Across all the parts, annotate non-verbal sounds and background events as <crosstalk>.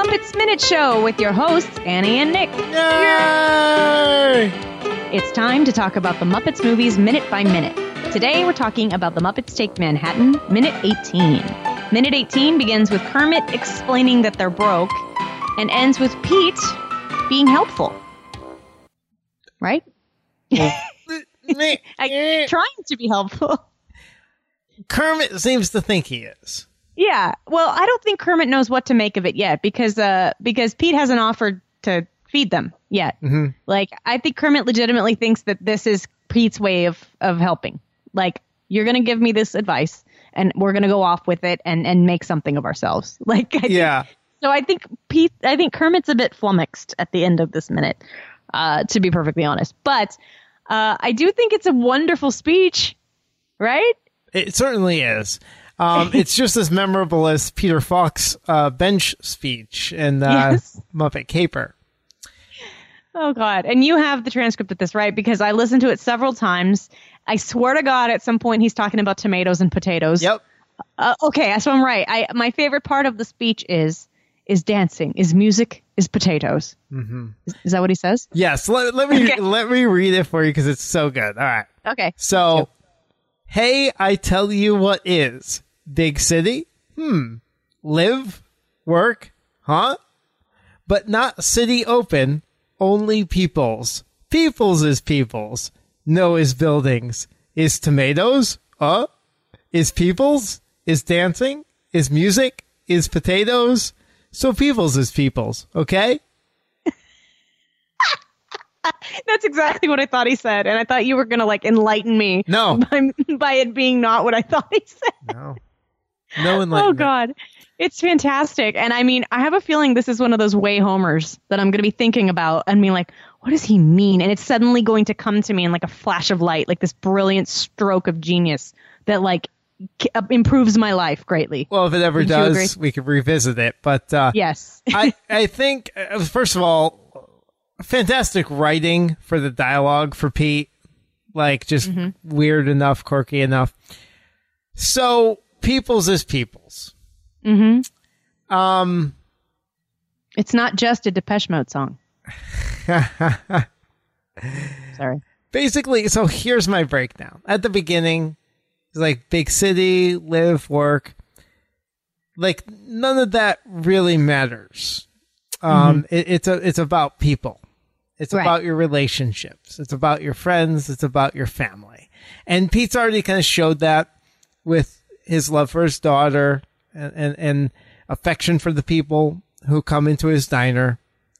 Muppets Minute Show with your hosts, Annie and Nick. Yay! It's time to talk about the Muppets movies minute by minute. Today we're talking about the Muppets Take Manhattan, minute 18. Minute 18 begins with Kermit explaining that they're broke and ends with Pete being helpful. Right? Me- <laughs> I, trying to be helpful. Kermit seems to think he is. Yeah. Well, I don't think Kermit knows what to make of it yet because uh because Pete hasn't offered to feed them yet. Like I think Kermit legitimately thinks that this is Pete's way of of helping. Like you're going to give me this advice and we're going to go off with it and and make something of ourselves. <laughs> Like I think- Yeah. so I think Pete I think Kermit's a bit flummoxed at the end of this minute. Uh to be perfectly honest. But uh I do think it's a wonderful speech, right? It certainly is. Um, <laughs> it's just as memorable as Peter Falk's uh, bench speech in uh, Yes. Muppet Caper. Oh God! And you have the transcript of this, right? Because I listened to it several times. I swear to God, at some point he's talking about tomatoes and potatoes. Yep. Uh, okay, so I'm right. I my favorite part of the speech is is dancing, is music, is potatoes. Mm-hmm. Is, is that what he says? Yes. Let, let me Okay. let me read it for you because it's so good. All right. Okay. So, hey, I tell you what is big city? Hmm. Live, work, huh? But not city open, only peoples. Peoples is peoples. No is buildings. Is tomatoes? Uh? Is peoples? Is dancing? Is music? Is potatoes? So peoples is peoples, okay? <laughs> That's exactly what I thought he said, and I thought you were gonna like enlighten me. No. <laughs> By, by it being not what I thought he said. No. No <laughs> Oh. God, it's fantastic. And I mean, I have a feeling this is one of those way homers that I'm going to be thinking about and being like, what does he mean? And it's suddenly going to come to me in like a flash of light, like this brilliant stroke of genius that like k- uh, improves my life greatly. Well, if it ever Wouldn't does, we could revisit it. But uh, Yes. I <laughs> I think uh, first of all, fantastic writing for the dialogue for Pete. Like just weird enough, quirky enough. So people's is people's. mm-hmm. Um, It's not just a Depeche Mode song. <laughs> Sorry. basically, so here's my breakdown. At the beginning, it's like big city, live, work. Like none of that really matters. Um, it, it's a it's about people. It's Right. about your relationships. It's about your friends. It's about your family. And Pete's already kind of showed that with his love for his daughter and, and, and affection for the people who come into his diner.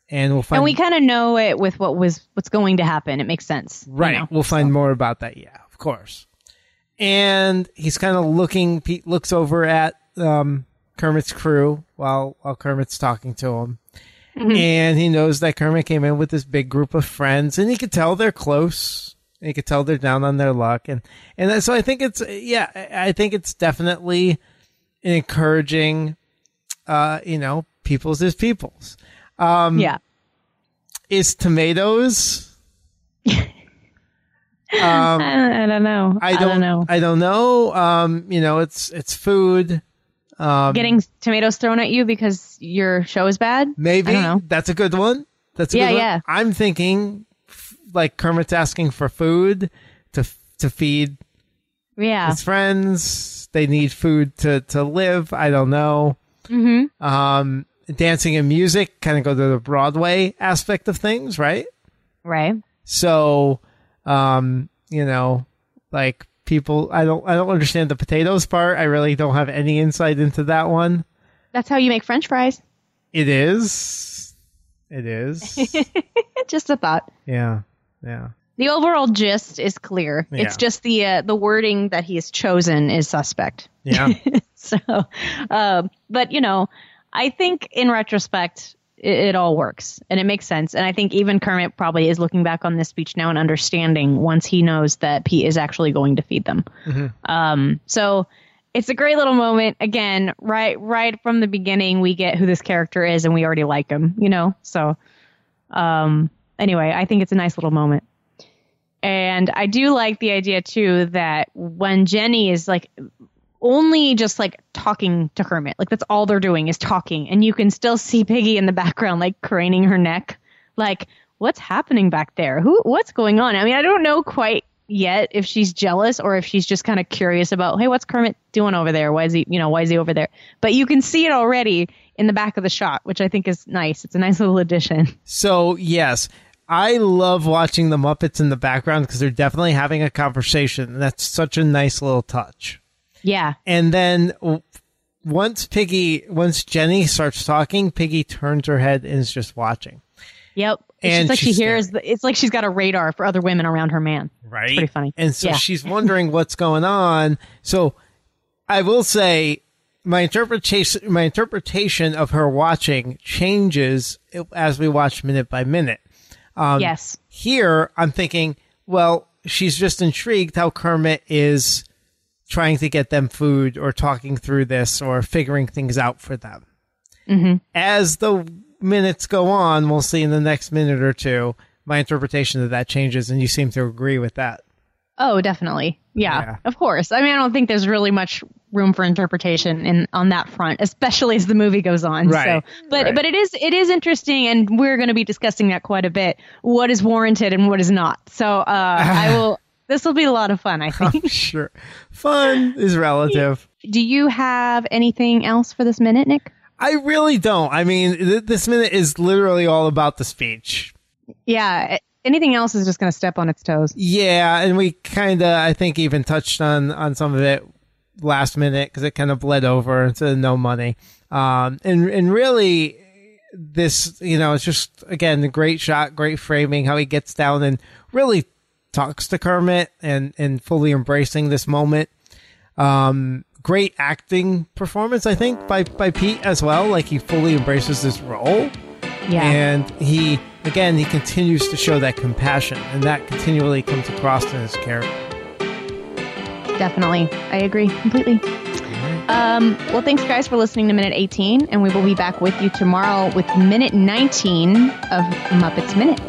And we'll find And we kind of know it with what was what's going to happen. It makes sense. you Right. know? We'll find more about that. Yeah, of course. And he's kind of looking. Pete looks over at um, Kermit's crew while while Kermit's talking to him, and he knows that Kermit came in with this big group of friends, and he could tell they're close. He could tell they're down on their luck, and and so I think it's yeah, I I think it's definitely encouraging, uh, you know, people's is people's. Um, yeah. is tomatoes. <laughs> um, I, I don't know. I don't, know. I don't know. Um, you know, it's it's food. Um, Getting tomatoes thrown at you because your show is bad? maybe I don't know. that's a good one. That's a Yeah, good one. yeah. I'm thinking like Kermit's asking for food to to feed Yeah. his friends. They need food to to live. I don't know. Mm-hmm. Um, dancing and music kind of go to the Broadway aspect of things, right? Right. So, um, you know, like people, I don't, I don't understand the potatoes part. I really don't have any insight into that one. That's how you make French fries. It is, it is, <laughs> Just a thought. yeah, yeah. The overall gist is clear. Yeah. It's just the uh, the wording that he has chosen is suspect. Yeah. <laughs> So, um, but you know, I think in retrospect, it, it all works and it makes sense. And I think even Kermit probably is looking back on this speech now and understanding once he knows that Pete is actually going to feed them. Um, so it's a great little moment. Again, right, right from the beginning, we get who this character is, and we already like him. You know, so um, anyway, I think it's a nice little moment. And I do like the idea too that when Jenny is like only just like talking to Kermit. Like that's all they're doing is talking. And you can still see Piggy in the background, like craning her neck. Like, what's happening back there? Who what's going on? I mean, I don't know quite yet if she's jealous or if she's just kind of curious about, hey, what's Kermit doing over there? Why is he, you know, why is he over there? But you can see it already in the back of the shot, which I think is nice. It's a nice little addition. So, yes, I love watching the Muppets in the background because they're definitely having a conversation. That's such a nice little touch. Yeah. And then once Piggy, once Jenny starts talking, Piggy turns her head and is just watching. Yep. And it's like she hears. The, it's like she's got a radar for other women around her man. Right. It's pretty funny. And so yeah. she's wondering what's going on. So I will say my interpretation my interpretation of her watching changes as we watch minute by minute. Um, yes. Here I'm thinking, well, she's just intrigued how Kermit is trying to get them food or talking through this or figuring things out for them. Mm-hmm. As the minutes go on, we'll see in the next minute or two, my interpretation of that changes, and you seem to agree with that. Oh, definitely. Yeah, yeah, of course. I mean, I don't think there's really much room for interpretation in on that front, especially as the movie goes on. Right. So, but right. but it is it is interesting, and we're going to be discussing that quite a bit. What is warranted and what is not. So uh, I <laughs> will. This will be a lot of fun. I think. <laughs> sure. Fun is relative. Do you have anything else for this minute, Nick? I really don't. I mean, th- this minute is literally all about the speech. Yeah. Anything else is just going to step on its toes. Yeah, and we kind of, I think, even touched on on some of it last minute because it kind of bled over into no money. Um, and and really, this you know, it's just again a great shot, great framing, how he gets down and really talks to Kermit and and fully embracing this moment. Um, great acting performance, I think, by by Pete as well. Like he fully embraces this role. Yeah. And he again he continues to show that compassion and that continually comes across in his character. Definitely. I agree completely. Um, well, thanks, guys, for listening to Minute 18, and we will be back with you tomorrow with Minute 19 of Muppets Minute.